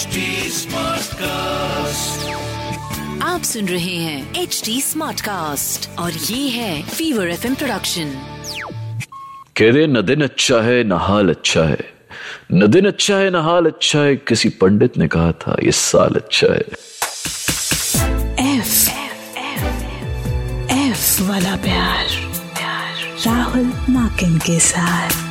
HD Smartcast. आप सुन रहे हैं एच डी स्मार्ट कास्ट और ये है फीवर एफ़ प्रोडक्शन कहते न दिन अच्छा है न हाल अच्छा है। न दिन अच्छा है न हाल अच्छा है किसी पंडित ने कहा था ये साल अच्छा है। एफ़ एफ़ वाला प्यार प्यार राहुल माकिन के साथ।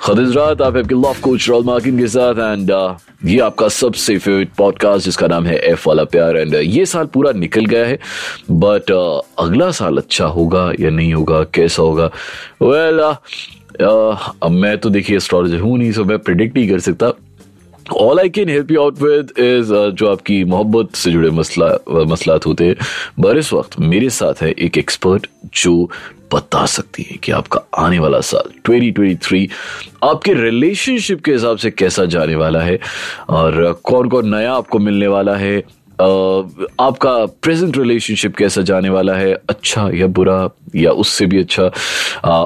खदिज रात आप आपके लव कोच रोल मार्किन के साथ एंड ये आपका सबसे फेवरेट पॉडकास्ट जिसका नाम है एफ़ वाला प्यार एंड ये साल पूरा निकल गया है बट अगला साल अच्छा होगा या नहीं होगा कैसा होगा? वेल well, अब मैं तो देखिए एस्ट्रोलॉजर हूँ नहीं सो मैं प्रिडिक्ट नहीं कर सकता। All I can help you out with is जो आपकी मोहब्बत से जुड़े मसला मसलात होते हैं। पर इस वक्त मेरे साथ है एक एक्सपर्ट जो बता सकती है कि आपका आने वाला साल 2023 आपके रिलेशनशिप के हिसाब से कैसा जाने वाला है और कौन कौन नया आपको मिलने वाला है। Uh, आपका प्रेजेंट रिलेशनशिप कैसा जाने वाला है? अच्छा या बुरा या उससे भी अच्छा?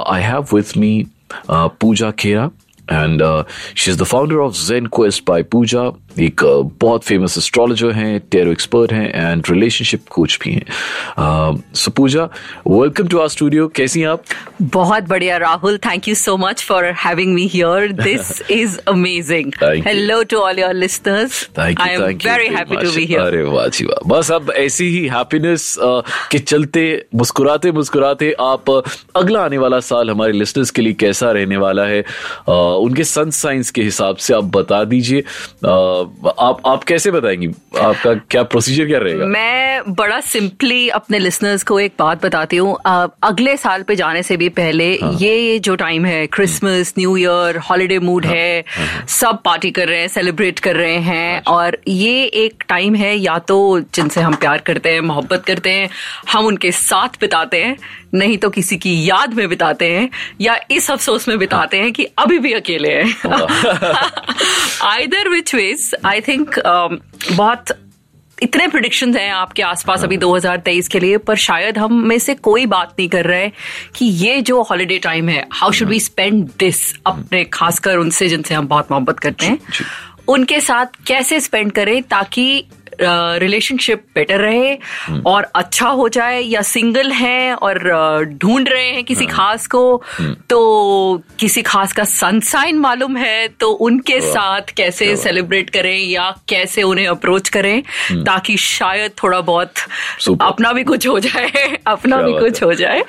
I have with me Pooja Khera. And she is the founder of Zen quest by Pooja एक uh, बहुत फ़ेमस एस्ट्रोलॉजर हैं टेरो एक्सपर्ट हैं एंड रिलेशनशिप कोच भी हैं. So Pooja welcome to our studio कैसी हैं आप? बहुत बढ़िया Rahul. Thank you so much for having me here this is amazing hello to all your listeners thank I you am thank you very happy to be here अरे वाह जी वाह. बस अब ऐसी ही हैप्पीनेस के चलते मुस्कुराते मुस्कुराते आप uh, अगला आने वाला साल हमारे लिसनर्स के लिए कैसा रहने वाला है? Uh, उनके सन साइंस के हिसाब से आप बता दीजिए आप आप कैसे बताएँगी आपका क्या प्रोसीजर क्या रहेगा मैं बड़ा सिंपली अपने लिसनर्स को एक बात बताती हूँ अगले साल पे जाने से भी पहले हाँ। ये जो टाइम है Christmas new year holiday mood हाँ। है सब पार्टी कर रहे हैं सेलिब्रेट कर रहे हैं अच्छा। और ये एक टाइम है या तो जिनसे हम प्यार करते हैं मोहब्बत करते हैं हम उनके साथ बिताते हैं नहीं तो किसी की याद में बिताते हैं या इस अफसोस में बिताते हैं कि अभी भी अकेले हैं। Either which ways I think बहुत इतने प्रिडिक्शन हैं आपके आसपास अभी 2023 के लिए पर शायद हम में से कोई बात नहीं कर रहे कि ये जो हॉलीडे टाइम है how should we spend this अपने खासकर उनसे जिनसे हम बहुत मोहब्बत करते हैं उनके साथ कैसे स्पेंड करें ताकि रिलेशनशिप बेटर रहे और अच्छा हो जाए या सिंगल हैं और ढूंढ रहे हैं किसी खास को तो किसी खास का सनसाइन मालूम है तो उनके साथ कैसे सेलिब्रेट करें या कैसे उन्हें अप्रोच करें ताकि शायद थोड़ा बहुत अपना भी कुछ हो जाए अपना भी कुछ हो। जाए।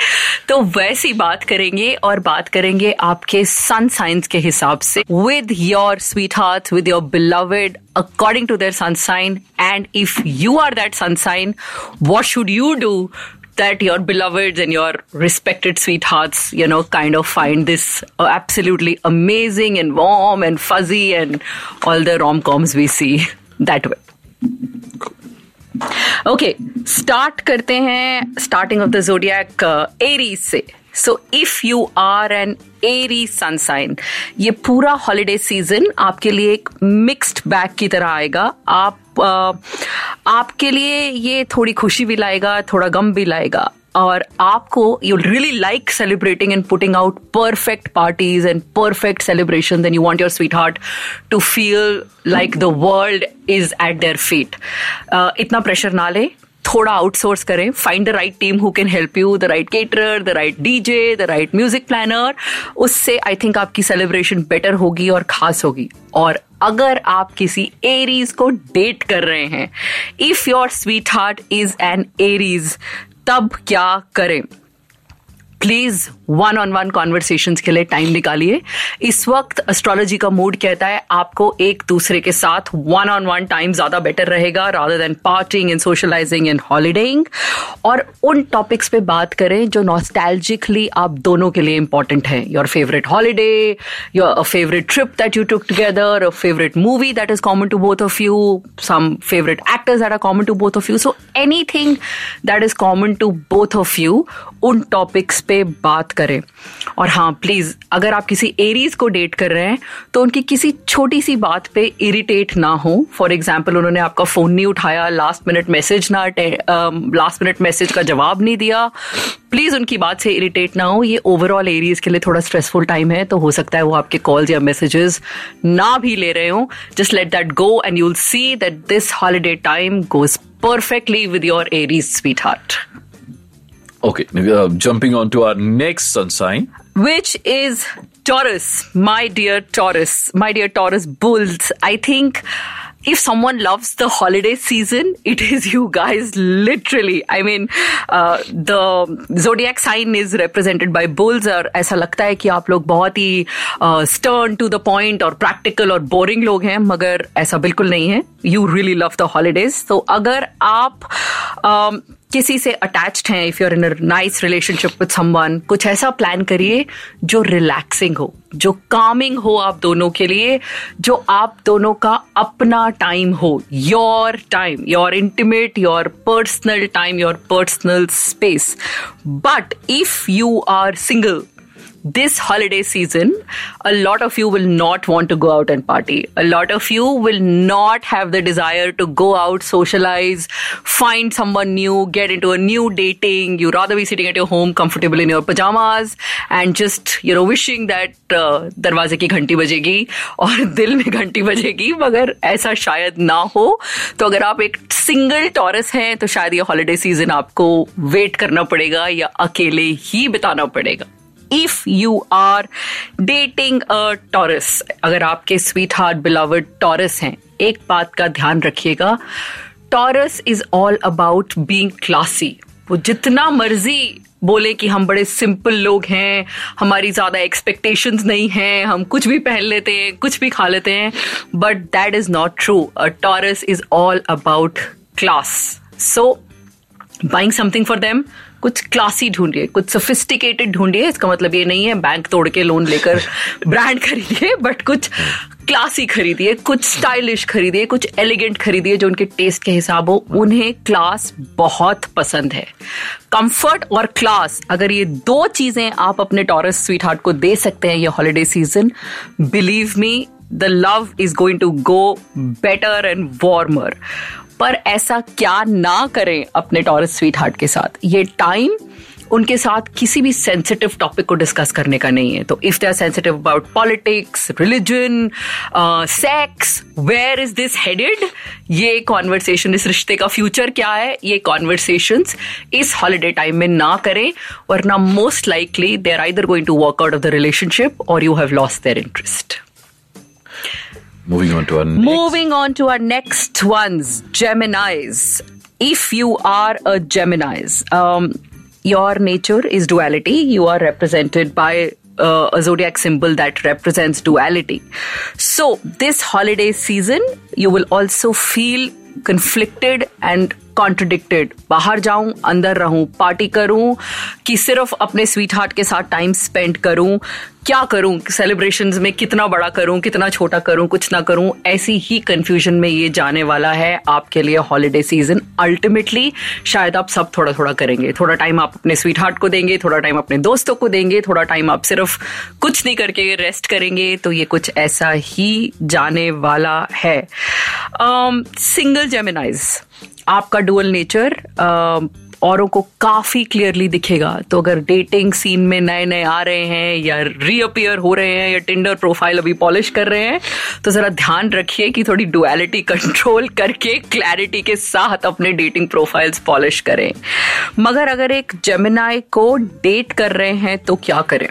तो वैसी बात करेंगे और बात करेंगे आपके सन साइंस के हिसाब से। With your sweetheart with your beloved according to their sun sign and If you are that sun sign what should you do that your beloveds and your respected sweethearts, you know, kind of find this uh, absolutely amazing and warm and fuzzy and all the rom coms we see that way. Okay start करते हैं starting off the zodiac Aries से so if you are an Aries sun sign ये पूरा holiday season आपके लिए एक mixed bag की तरह आएगा आप uh, आपके लिए ये थोड़ी खुशी भी लाएगा, थोड़ा गम भी लाएगा। और आपको you really like celebrating and putting out perfect parties and perfect celebration then you want your sweetheart to feel like the world is at their feet इतना प्रेशर ना ले। थोड़ा आउटसोर्स करें। Find the right team who can help you the right cater the right DJ the right music planner उससे I think आपकी celebration better होगी और खास होगी। और अगर आप किसी एरीज को डेट कर रहे हैं if your sweetheart is an Aries तब क्या करें? Please one on one conversation के लिए टाइम निकालिए। इस वक्त एस्ट्रोलॉजी का मूड कहता है, आपको एक दूसरे के साथ वन ऑन वन टाइम ज़्यादा बेटर रहेगा rather than parting and socialising and holidaying और उन टॉपिक्स पे बात करें जो नॉस्टैल्जिकली आप दोनों के लिए इंपॉर्टेंट है। Your favourite holiday your favourite trip that you took together favourite movie that is common to both of you some favourite actors that are common to both of you so anything that is common to both of you उन topics पे बात करें। और हाँ please अगर आप किसी Aries को डेट कर रहे हैं तो उनकी किसी छोटी सी बात पे इरिटेट ना हो। फॉर एग्ज़ाम्पल उन्होंने आपका फ़ोन नहीं उठाया लास्ट मिनट मैसेज ना लास्ट मिनट मैसेज का जवाब नहीं दिया। प्लीज़ उनकी बात से इरिटेट ना हो। ये ओवरऑल एरियाज़ के लिए थोड़ा स्ट्रेसफुल टाइम है तो हो सकता है वो आपके कॉल्स या मैसेजेस ना भी ले रहे हो। Just let that go and you'll see that this holiday time goes perfectly with your Aries sweetheart Okay, uh, jumping on to our next sun sign. which is Taurus, my dear Taurus, my dear Taurus bulls. I think if someone loves the holiday season, it is you guys, literally. I mean, uh, the zodiac sign is represented by bulls और ऐसा लगता है कि आप लोग बहुत ही stern to the point और practical और boring लोग हैं मगर ऐसा बिल्कुल नहीं है You really love the holidays. So अगर आप um, किसी से अटैच्ड हैं if you're in nice relationship with someone कुछ ऐसा प्लान करिए जो रिलैक्सिंग हो, जो कामिंग हो आप दोनों के लिए, जो आप दोनों का अपना टाइम हो your time your intimate your personal time your personal space but if you are single this holiday season, a lot of you will not want to go out and party. A lot of you will not have the desire to go out, socialize, find someone new, get into a new dating. You rather be sitting at your home comfortable in your pajamas and just, you know, wishing that uh, दरवाजे की घंटी बजेगी और दिल में घंटी बजेगी मगर ऐसा शायद ना हो तो अगर आप एक सिंगल टॉरस हैं तो शायद ये हॉलिडे सीजन आपको वेट करना पड़ेगा या अकेले ही बिताना पड़ेगा if you are dating a Taurus अगर आपके स्वीट हार्ट बिलावर्ड टॉरस हैं, एक बात का ध्यान रखिएगा Taurus is all about being classy वो जितना मर्ज़ी बोले कि हम बड़े सिंपल लोग हैं, हमारी ज़्यादा एक्सपेक्टेशंस नहीं हैं, हम कुछ भी पहन लेते हैं, कुछ भी खा लेते हैं but that is not true a Taurus is all about class so buying something for them कुछ क्लासी ढूंढिए कुछ सोफिस्टिकेटेड ढूंढिए इसका मतलब ये नहीं है बैंक तोड़ के लोन लेकर ब्रांड खरीदिए बट कुछ क्लासी खरीदिए कुछ स्टाइलिश खरीदिए कुछ एलिगेंट खरीदिए जो उनके टेस्ट के हिसाब हो। उन्हें क्लास बहुत पसंद है। कंफर्ट और क्लास अगर ये दो चीज़ें आप अपने टॉरस स्वीट हार्ट को दे सकते हैं ये holiday season believe me the love is going to go better and warmer पर ऐसा क्या ना करें अपने टॉरस स्वीट हार्ट के साथ। ये टाइम उनके साथ किसी भी सेंसिटिव टॉपिक को डिस्कस करने का नहीं है। तो if they are sensitive about politics religion sex where is this headed ये कॉन्वर्सेशन इस रिश्ते का फ्यूचर क्या है? ये कॉन्वर्सेशन इस हॉलीडे टाइम में ना करें, वरना most likely they are either going to work out of the relationship और you have lost their interest Moving on to our next. Moving on to our next ones, Geminis. If you are a Geminis, um, your nature is duality. You are represented by uh, a zodiac symbol that represents duality. So, this holiday season, you will also feel conflicted and contradicted बाहर जाऊँ अंदर रहूँ party करूँ कि सिर्फ़ अपने sweet heart के साथ टाइम स्पेंड करूँ क्या करूँ सेलिब्रेशन में कितना बड़ा करूँ कितना छोटा करूँ कुछ ना करूँ ऐसी ही कंफ्यूजन में ये जाने वाला है आपके लिए हॉलीडे सीज़न अल्टीमेटली शायद आप सब थोड़ा थोड़ा करेंगे। थोड़ा टाइम आप अपने स्वीट हार्ट को देंगे थोड़ा टाइम अपने दोस्तों को देंगे थोड़ा टाइम आप सिर्फ़ कुछ नहीं करके रेस्ट करेंगे तो ये कुछ ऐसा ही जाने वाला है। सिंगल um, जेमिनाइज आपका डुअल नेचर औरों को काफ़ी क्लियरली दिखेगा। तो अगर डेटिंग सीन में नए नए आ रहे हैं या रीअपियर हो रहे हैं या टिंडर प्रोफ़ाइल अभी पॉलिश कर रहे हैं तो जरा ध्यान रखिए कि थोड़ी डुअलिटी कंट्रोल करके क्लैरिटी के साथ अपने डेटिंग प्रोफाइल्स पॉलिश करें। मगर अगर एक जेमिनाई को डेट कर रहे हैं तो क्या करें?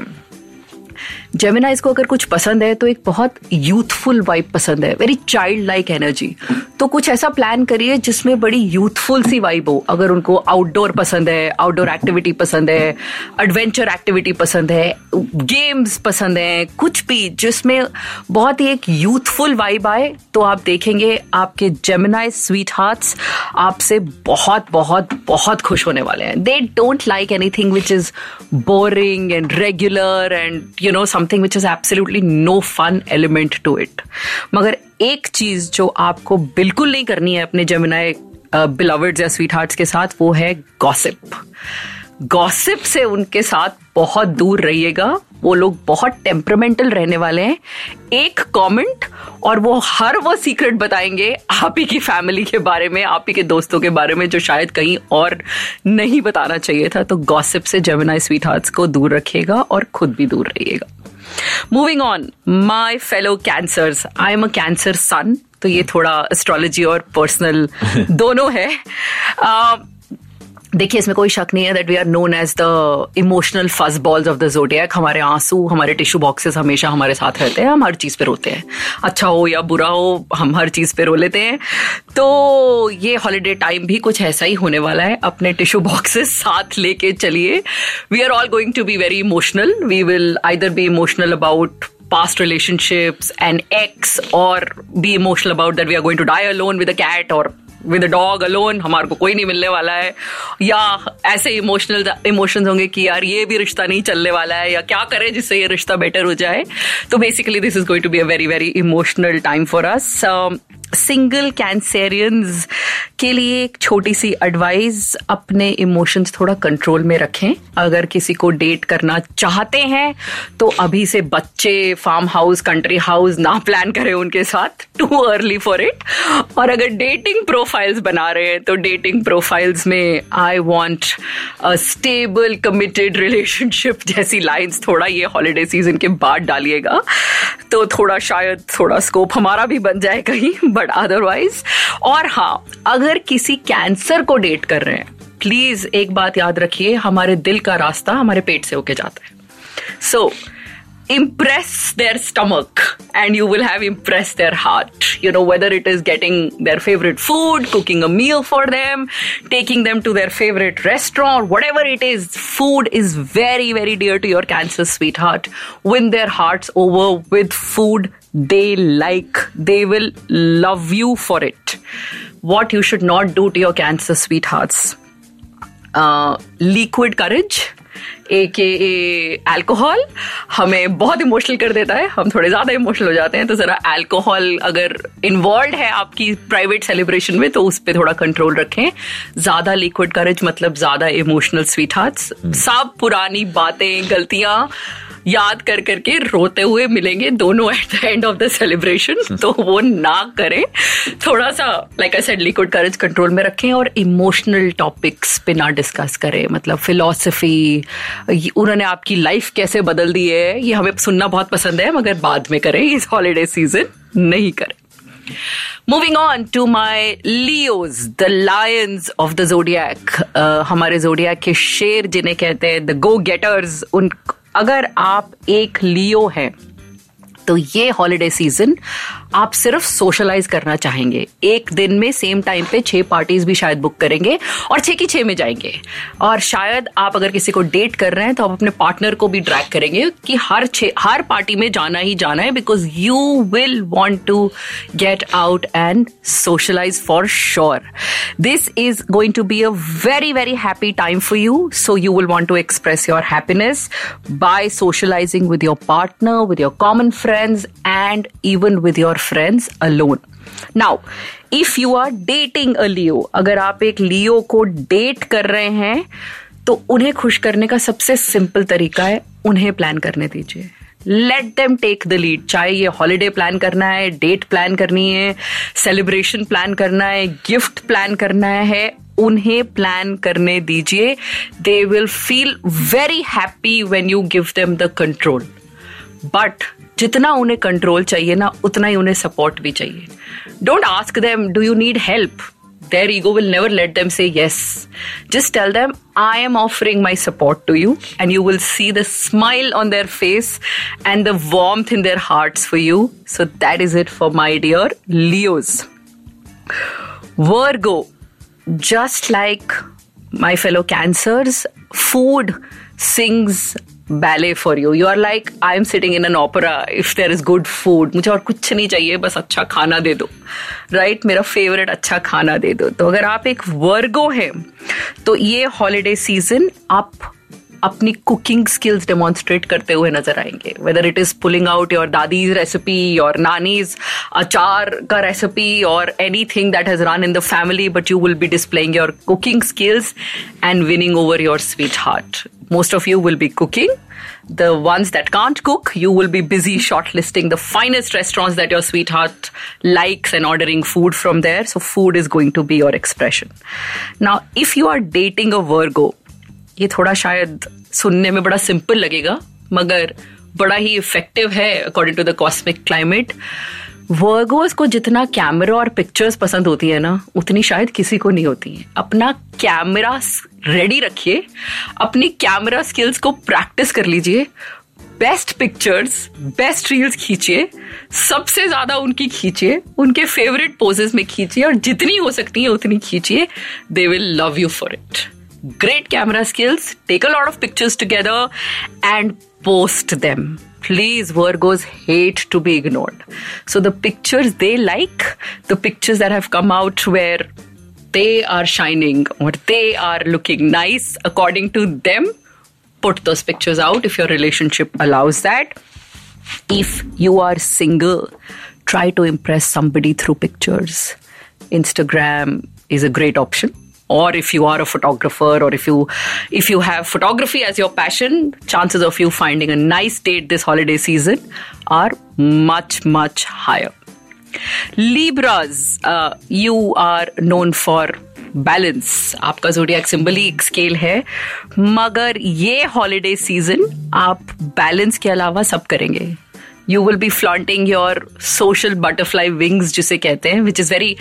जेमिनाइज को अगर कुछ पसंद है तो एक बहुत यूथफुल वाइब पसंद है वेरी चाइल्ड लाइक एनर्जी तो कुछ ऐसा प्लान करिए जिसमें बड़ी यूथफुल सी वाइब हो। अगर उनको आउटडोर पसंद है आउटडोर एक्टिविटी पसंद है एडवेंचर एक्टिविटी पसंद है गेम्स पसंद है, कुछ भी, जिसमें बहुत ही एक यूथफुल वाइब आए तो आप देखेंगे आपके जेमिनाइज स्वीट हार्ट्स आपसे बहुत बहुत बहुत खुश होने वाले हैं। They don't like anything which is boring and regular and you know something which is absolutely no fun element to it मगर एक चीज़ जो आपको बिल्कुल नहीं करनी है अपने जमुनाए बिलवर्ड्स या स्वीट हार्ट्स के साथ, वो है गॉसिप गॉसिप से उनके साथ बहुत दूर रहिएगा। वो लोग बहुत टेम्परमेंटल रहने वाले हैं। एक कमेंट और वो हर वो सीक्रेट बताएँगे आप ही की फैमिली के बारे में, आप ही के दोस्तों के बारे में, जो शायद कहीं और नहीं बताना चाहिए था। तो गॉसिप से जमुना स्वीट हार्ट्स को दूर रखिएगा और खुद भी दूर रहिएगा। Moving on my fellow Cancer I am a Cancer sun तो ये थोड़ा एस्ट्रोलॉजी और पर्सनल दोनों है। Uh, देखिए, इसमें कोई शक नहीं है that we are known as the emotional first balls of the zodiac हमारे आँसू, हमारे टिश्यू बॉक्सेस हमेशा हमारे साथ रहते हैं, हम हर चीज़ पे रोते हैं। अच्छा हो या बुरा हो, हम हर चीज़ पे रो लेते हैं। तो ये हॉलीडे टाइम भी कुछ ऐसा ही होने वाला है। अपने टिश्यू बॉक्सेस साथ लेके चलिए। We are all going to be very emotional we will either be emotional about past relationships and ex, or be emotional about that we are going to die alone with a cat or with dog alone हमारे को कोई नहीं मिलने वाला है। या ऐसे emotional emotions होंगे कि यार ये भी रिश्ता नहीं चलने वाला है, या क्या करें जिससे ये रिश्ता बेटर हो जाए। तो basically this is going to be a very very emotional time for us single Cancerians के लिए एक छोटी सी एडवाइस अपने इमोशंस थोड़ा कंट्रोल में रखें। अगर किसी को डेट करना चाहते हैं तो अभी से बच्चे फार्म हाउस कंट्री हाउस ना प्लान करें उनके साथ। टू अर्ली फॉर इट और अगर डेटिंग प्रोफाइल्स बना रहे हैं तो डेटिंग प्रोफाइल्स में I want a stable committed relationship जैसी लाइन्स थोड़ा ये हॉलीडे सीज़न के बाद डालिएगा। तो थोड़ा शायद थोड़ा स्कोप हमारा भी बन जाए कहीं बट बट अदरवाइज़ और हा, अगर किसी कैंसर को डेट कर रहे हैं प्लीज़ एक बात याद रखिए, हमारे दिल का रास्ता हमारे पेट से होके जाता है। So impress their stomach and you will have impress their heart you know whether it is getting their favourite food cooking a meal for them taking them to their favourite restaurant whatever it is food is very very dear to your Cancer sweetheart win their heart over with food they like. They will love you for it. What you should not do to your cancer sweethearts. Uh, liquid courage aka alcohol हमें बहुत emotional कर देता है हम थोड़े ज़्यादा emotional हो जाते हैं तो जरा एल्कोहल अगर इन्वॉल्व है आपकी प्राइवेट सेलिब्रेशन में तो उस पर थोड़ा कंट्रोल रखें ज़्यादा लिक्विड करेज मतलब ज़्यादा इमोशनल स्वीट हार्ट सब पुरानी बातें गलतियाँ याद कर करके रोते हुए मिलेंगे दोनों at the end of the celebration तो वो ना करें। थोड़ा सा like I said liquid courage control में रखें और इमोशनल टॉपिक्स पे ना डिस्कस करें। मतलब फिलोसफी उन्होंने आपकी लाइफ कैसे बदल दी है ये हमें सुनना बहुत पसंद है मगर बाद में करें इस हॉलीडे सीज़न नहीं करें। Moving on to my Leos the lions of the zodiac हमारे जोडियक के शेर जिन्हें कहते हैं द गो गेटर्स उन अगर आप एक लियो हैं तो ये हॉलीडे सीज़न आप सिर्फ़ सोशलाइज करना चाहेंगे। एक दिन में सेम टाइम पे छह पार्टीज़ भी शायद बुक करेंगे और छह की छह में जाएँगे। और शायद आप अगर किसी को डेट कर रहे हैं तो आप अपने पार्टनर को भी ड्रैग करेंगे कि हर छह, हर पार्टी में जाना ही जाना है because you will want to get out and socialise for sure this is going to be a very very happy time for you so you will want to express your happiness by socialising with your partner with your common friends and even with your friends alone. Now, if you are dating a Leo, अगर आप एक Leo को date कर रहे हैं तो उन्हें खुश करने का सबसे सिंपल तरीका है उन्हें प्लान करने दीजिए। Let them take the lead चाहे ये हॉलीडे प्लान करना है डेट प्लान करनी है सेलिब्रेशन प्लान करना है गिफ्ट प्लान करना है उन्हें प्लान करने दीजिए। They will feel very happy when you give them the control but जितना उन्हें कंट्रोल चाहिए ना, उतना ही उन्हें सपोर्ट भी चाहिए। Don't ask them do you need help their ego will never let them say yes just tell them I am offering my support to you and you will see the smile on their face and the warm in their heart for you so that is it for my dear Leos Virgo just like my fellow Cancers food sings ballet for you you are like I am sitting in an opera if there is good food मुझे और कुछ नहीं चाहिए, बस अच्छा खाना दे दो। Right right? मेरा फेवरेट अच्छा खाना दे दो। तो अगर आप एक वर्गो हैं तो ये हॉलीडे सीज़न आप अपनी कुकिंग स्किल्स डेमोन्स्ट्रेट करते हुए नज़र आएँगे। Whether it is pulling out your Dadi's recipe your nannies अचार का रेसिपी और anything that has run in the family but you will be displaying your cooking skills and winning over your sweetheart most of you will be cooking. The ones that can't cook, you will be busy shortlisting the finest restaurants that your sweetheart likes and ordering food from there. So, food is going to be your expression. Now, if you are dating a Virgo, ये थोड़ा शायद सुनने में बड़ा simple लगेगा मगर बड़ा ही इफेक्टिव है according to the cosmic climate Virgos को जितना कैमरा और पिक्चर्स पसंद होती है ना उतनी शायद किसी को नहीं होती है। अपना कैमरा रेडी रखिए अपनी कैमरा स्किल्स को प्रैक्टिस कर लीजिए बेस्ट पिक्चर्स बेस्ट रील्स खींचिए सबसे ज़्यादा उनकी खींचिए उनके फेवरेट पोजेस में खींचिए और जितनी हो सकती है उतनी खींचिए। They will love you for it great camera skills take a lot of pictures together, and post them. Please, Virgos hate to be ignored. So, the pictures they like, the pictures that have come out where they are shining or they are looking nice according to them, put those pictures out if your relationship allows that. If you are single, try to impress somebody through pictures. Instagram is a great option or if you are a photographer or if you if you have photography as your passion chances of you finding a nice date this holiday season are much much higher libras uh, you are known for balance आपका zodiac symbol ही एक scale है मगर ये holiday season आप balance के अलावा सब करेंगे you will be flaunting your social butterfly wings जिसे कहते हैं which is very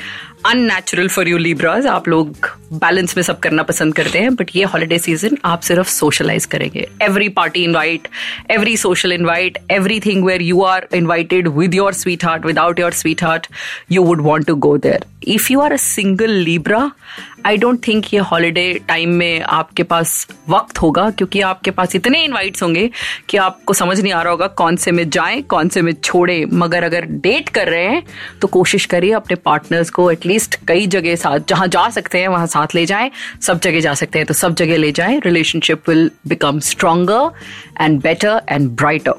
unnatural for you Libras आप लोग बैलेंस में सब करना पसंद करते हैं बट ये हॉलीडे सीज़न आप सिर्फ़ सोशलाइज करेंगे. Every party invite every social invite everything where you are invited with your sweetheart without your sweetheart you would want to go there if you are a single Libra I don't think ये holiday time में आपके पास वक्त होगा, क्योंकि आपके पास इतने invites होंगे कि आपको समझ नहीं आ रहा होगा कौन से में जाएँ, कौन से में छोड़े. मगर अगर डेट कर रहे हैं तो कोशिश करिए अपने पार्टनर्स को एटलीस्ट कई जगह साथ जहाँ जा सकते हैं, वहाँ साथ ले जाएँ, सब जगह जा सकते हैं तो सब जगह ले जाएँ relationship will become stronger and better and brighter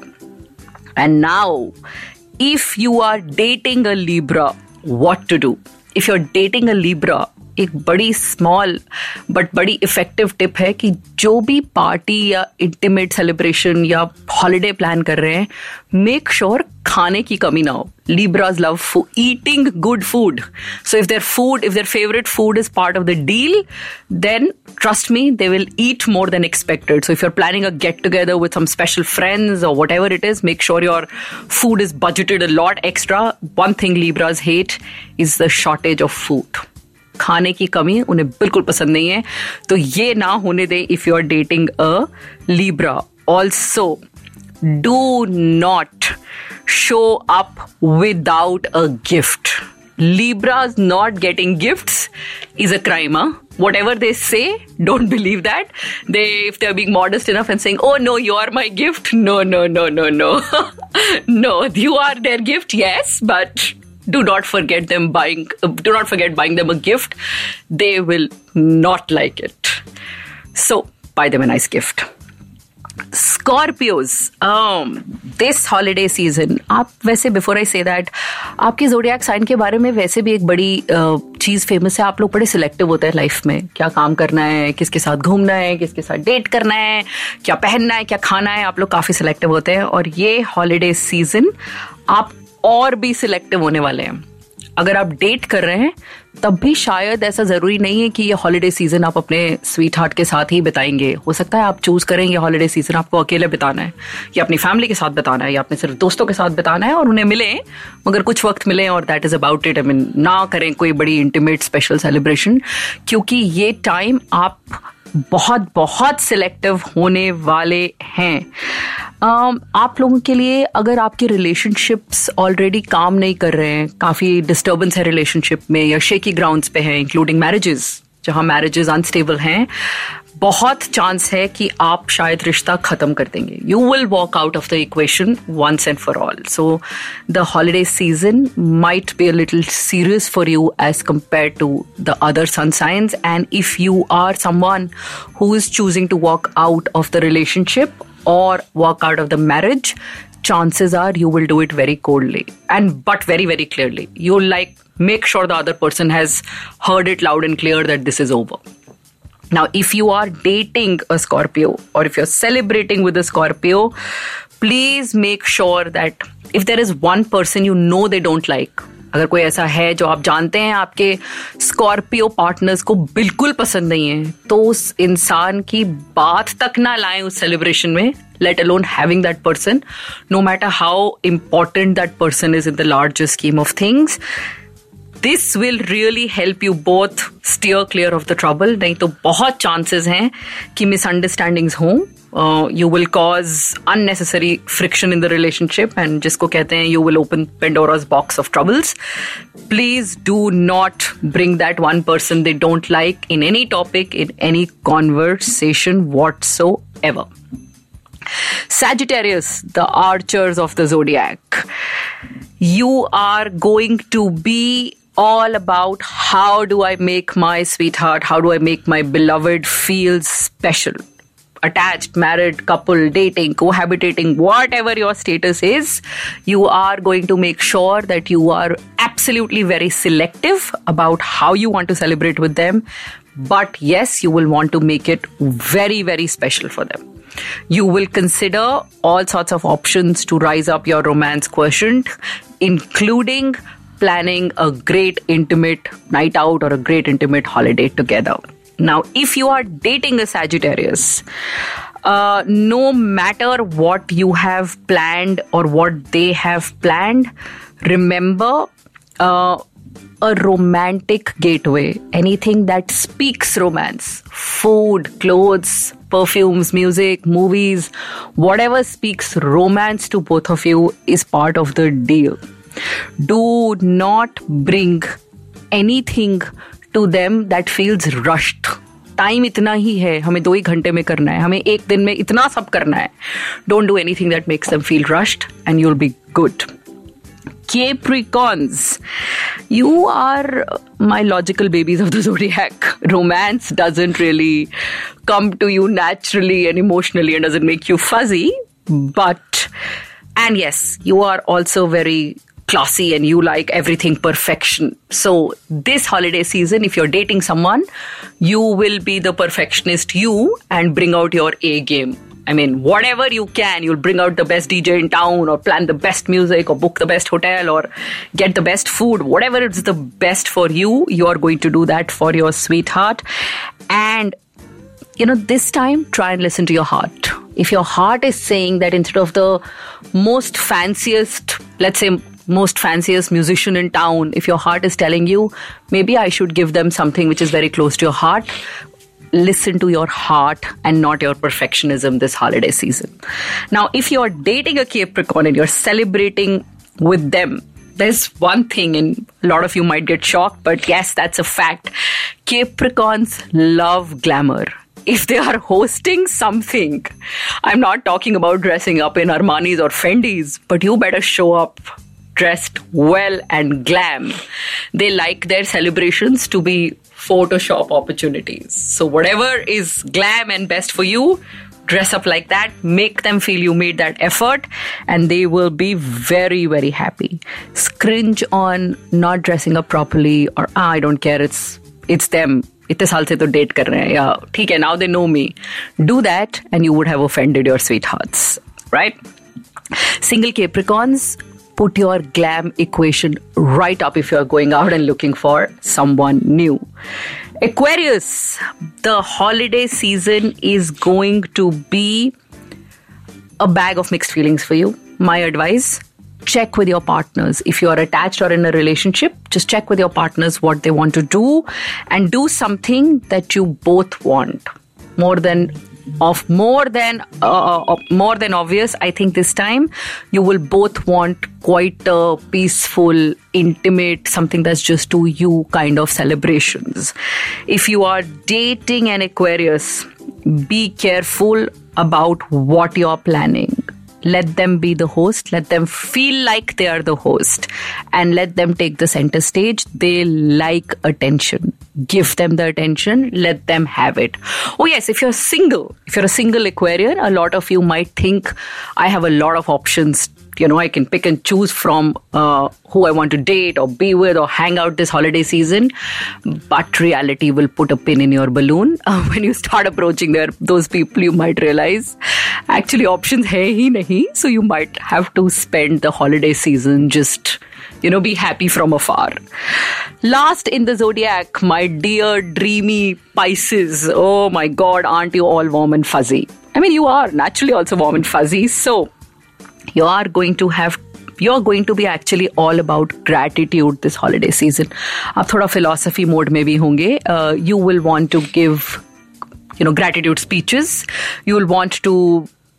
and now if you are dating a Libra what to do if you are dating a Libra एक बड़ी स्मॉल बट बड़ी इफ़ेक्टिव टिप है कि जो भी पार्टी या इंटीमेट सेलिब्रेशन या holiday plan कर रहे हैं मेक श्योर खाने की कमी ना हो। Libras love for eating good food so if their food if their favourite food is part of the deal then trust me they will eat more than expected so if you planning a get together with some special friends और whatever it is make sure your food is budgeted a lot extra one thing Libras hate is the shortage of food खाने की कमी उन्हें बिल्कुल पसंद नहीं है। तो ये ना होने दें if you are dating a Libra also do not show up without a gift Libra is not getting gift is a crime whatever they say don't believe that they if they are being modest enough and sing oh no you are my gift no no no no no no you are their gift yes but do not forget them buying uh, do not forget buying them a gift. They will not like it. So buy them a nice gift. Scorpios this holiday season आप वैसे before I say that आपके zodiac sign के बारे में वैसे भी एक बड़ी uh, चीज़ फ़ेमस है। आप लोग बड़े सिलेक्टिव होते हैं लाइफ में। क्या काम करना है किसके साथ घूमना है किसके साथ डेट करना है क्या पहनना है क्या खाना है आप लोग काफ़ी सिलेक्टिव होते हैं। और ये हॉलीडे सीज़न आप और भी सिलेक्टिव होने वाले हैं। अगर आप डेट कर रहे हैं, तब भी शायद ऐसा ज़रूरी नहीं है कि ये हॉलीडे सीज़न आप अपने स्वीट हार्ट के साथ ही बिताएँगे। हो सकता है आप चूज़ करें ये हॉलीडे सीज़न आपको अकेले बिताना है, या अपनी फैमिली के साथ बिताना है, या अपने सिर्फ़ दोस्तों के साथ बिताना है और उन्हें मिले, मगर कुछ वक्त मिले और that is about it I mean ना करें कोई बड़ी इंटीमेट स्पेशल सेलिब्रेशन क्योंकि ये टाइम आप बहुत बहुत सिलेक्टिव होने वाले हैं। आप लोगों के लिए अगर आपके रिलेशनशिप्स ऑलरेडी काम नहीं कर रहे हैं, काफ़ी डिस्टर्बेंस है रिलेशनशिप में या शेकी ग्राउंड्स पे हैं इंक्लूडिंग मैरिजेस जहाँ मैरिजेस अनस्टेबल हैं बहुत चांस है कि आप शायद रिश्ता खत्म कर देंगे। You will walk out of the equation once and for all so the holiday season might be a little serious for you as compared to the other sun signs and if you are someone who is choosing to walk out of the relationship और walk out of the marriage chances are you will do it very coldly and but very very clearly you like make sure the other person has heard it loud and clear that this is over now, if you are dating a Scorpio or if you're celebrating with a Scorpio, please make sure that if there is one person you know they don't like, अगर कोई ऐसा है जो आप जानते हैं आपके Scorpio partners को बिल्कुल पसंद नहीं है तो उस इंसान की बात तक ना लाएँ उस सेलिब्रेशन में let alone having that person no matter how important that person is in the largest scheme of things this will really help you both steer clear of the trouble नहीं तो बहुत चांसेस हैं कि misunderstandings हों। You will cause unnecessary friction in the relationship and जिसको कहते हैं you will open Pandora's box of troubles please do not bring that one person they don't like in any topic in any conversation whatsoever Sagittarius, the archers of the zodiac. You are going to be all about how do I make my sweetheart, how do I make my beloved feel special. Attached, married, couple, dating, cohabitating, whatever your status is, you are going to make sure that you are absolutely very selective about how you want to celebrate with them. But yes, you will want to make it very, very special for them. You will consider all sorts of options to rise up your romance quotient, including planning a great intimate night out or a great intimate holiday together. Now, if you are dating a Sagittarius, uh, no matter what you have planned or what they have planned, remember uh, a romantic gateway, anything that speaks romance, food, clothes, perfumes, music, movies, whatever speaks romance to both of you is part of the deal. Do not bring anything to them that feels rushed. Time इतना ही है हमें दो ही घंटे में करना है हमें एक दिन में इतना सब करना है don't do anything that makes them feel rushed and you'll be good Capricorns, you are my logical babies of the zodiac. Romance doesn't really come to you naturally and emotionally and doesn't make you fuzzy. But, and yes, you are also very classy and you like everything perfection. So, this holiday season, if you're dating someone, you will be the perfectionist you and bring out your A game. I mean, whatever you can, you'll bring out the best DJ in town or plan the best music or book the best hotel or get the best food. Whatever is the best for you, you are going to do that for your sweetheart. And you know, this time try and listen to your heart. If your heart is saying that instead of the most fanciest, let's say, most fanciest musician in town, if your heart is telling you, maybe I should give them something which is very close to your heart, listen to your heart and not your perfectionism this holiday season. Now, if you're dating a Capricorn and you're celebrating with them, there's one thing, and a lot of you might get shocked, but yes, that's a fact. Capricorns love glamour if they are hosting something, I'm not talking about dressing up in Armani's or Fendi's, but you better show up dressed well and glam. They like their celebrations to be Photoshop opportunities. So, whatever is glam and best for you, dress up like that, make them feel you made that effort, and they will be very, very happy. Scringe on not dressing up properly or ah, I don't care, it's it's them. इतने साल से तो date कर रहे हैं या ठीक है now they know me do that and you would have offended your sweethearts right single capricorns put your glam equation right up if you're going out and looking for someone new. Aquarius, the holiday season is going to be a bag of mixed feelings for you. My advice check with your partners. If you are attached or in a relationship, just check with your partners what they want to do and do something that you both want more than of more than uh, uh, more than obvious i think this time you will both want quite a peaceful intimate something that's just to you kind of celebrations. If you are dating an aquarius be careful about what you're planning let them be the host. Let them feel like they are the host. And let them take the center stage. They like attention. Give them the attention. Let them have it. Oh yes if you're single if you're a single aquarian a lot of you might think i have a lot of options you know, I can pick and choose from uh, who I want to date or be with or hang out this holiday season. But reality will put a pin in your balloon. Uh, when you start approaching there, those people, you might realize actually options hai hi nahi. So you might have to spend the holiday season just you know, be happy from afar. Last in the zodiac, my dear dreamy Pisces. Oh my God, aren't you all warm and fuzzy? I mean, you are naturally also warm and fuzzy. So, you are going to have you're going to be actually all about gratitude this holiday season आप थोड़ा philosophy mode में भी होंगे uh, you will want to give you know gratitude speeches you will want to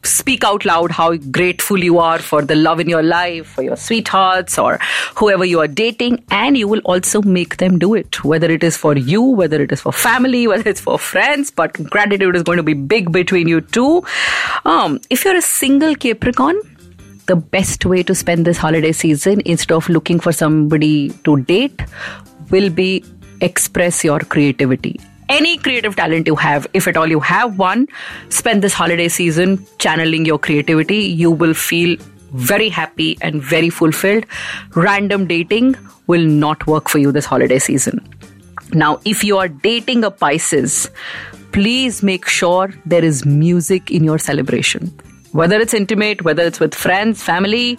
speak out loud how grateful you are for the love in your life, for your sweethearts or whoever you are dating, and you will also make them do it, whether it is for you, whether it is for family, whether it's for friends. But gratitude is going to be big between you two. Um, if you're a single Capricorn, the best way to spend this holiday season instead of looking for somebody to date will be express your creativity. Any creative talent you have if at all you have one spend this holiday season channeling your creativity. You will feel very happy and very fulfilled. Random dating will not work for you this holiday season. Now if you are dating a pisces please make sure there is music in your celebration whether it's intimate, whether it's with friends, family,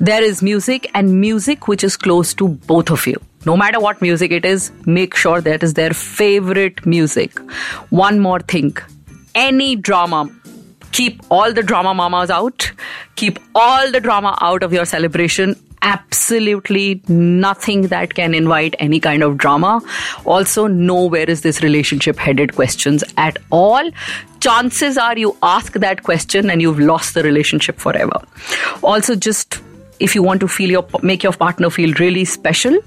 there is music and music which is close to both of you. No matter what music it is, make sure that is their favorite music. One more thing any drama, keep all the drama mamas out, keep all the drama out of your celebration absolutely nothing that can invite any kind of drama. Also, know where is this relationship headed questions at all. Chances are you ask that question and you've lost the relationship forever. Also, just if you want to feel your make your partner feel really special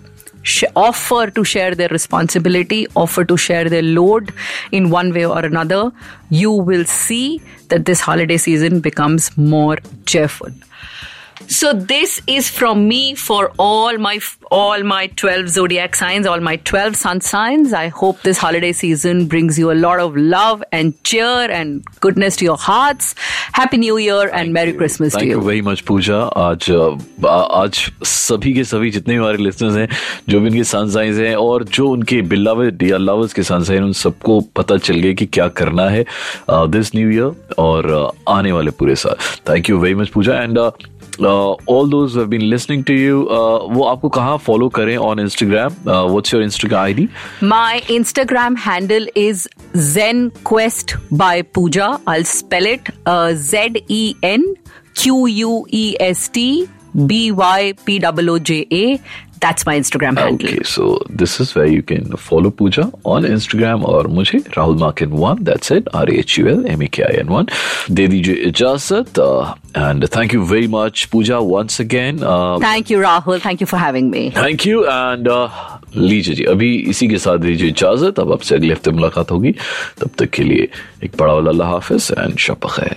offer to share their responsibility offer to share their load in one way or another you will see that this holiday season becomes more cheerful so this is from me for all my all my 12 zodiac signs, all my 12 sun signs. I hope this holiday season brings you a lot of love and cheer and goodness to your hearts. Happy New Year and Merry Christmas to you. Thank you very much पूजा आज आज सभी के सभी जितने हमारे listeners हैं जो भी उनके सन साइंस हैं और जो उनके बिलावद या लवर्स के सन साइन उन सबको पता चल गया कि क्या करना है दिस न्यू ईयर और आने वाले पूरे साल thank you very much Pooja and all those been listening to you वो आपको कहा फॉलो करें on Instagram what's your Instagram ID my Instagram handle is Zen quest by Pooja I spell it Z E N Q U E S T B Y P W J A That's my Instagram handle. Okay, so this is where you can follow Pooja on Instagram और मुझे Rahul Makin one that's it R H U L M E K I N one दे दीजिए इजाजत and thank you very much Pooja once again uh, Thank you, Rahul. Thank you for having me. Thank you and लीजिए जी अभी इसी के साथ दीजिए इजाजत अब आपसे अगले हफ्ते मुलाकात होगी तब तक के लिए एक बड़ा वाला अल्लाह हाफिज एंड शप खैर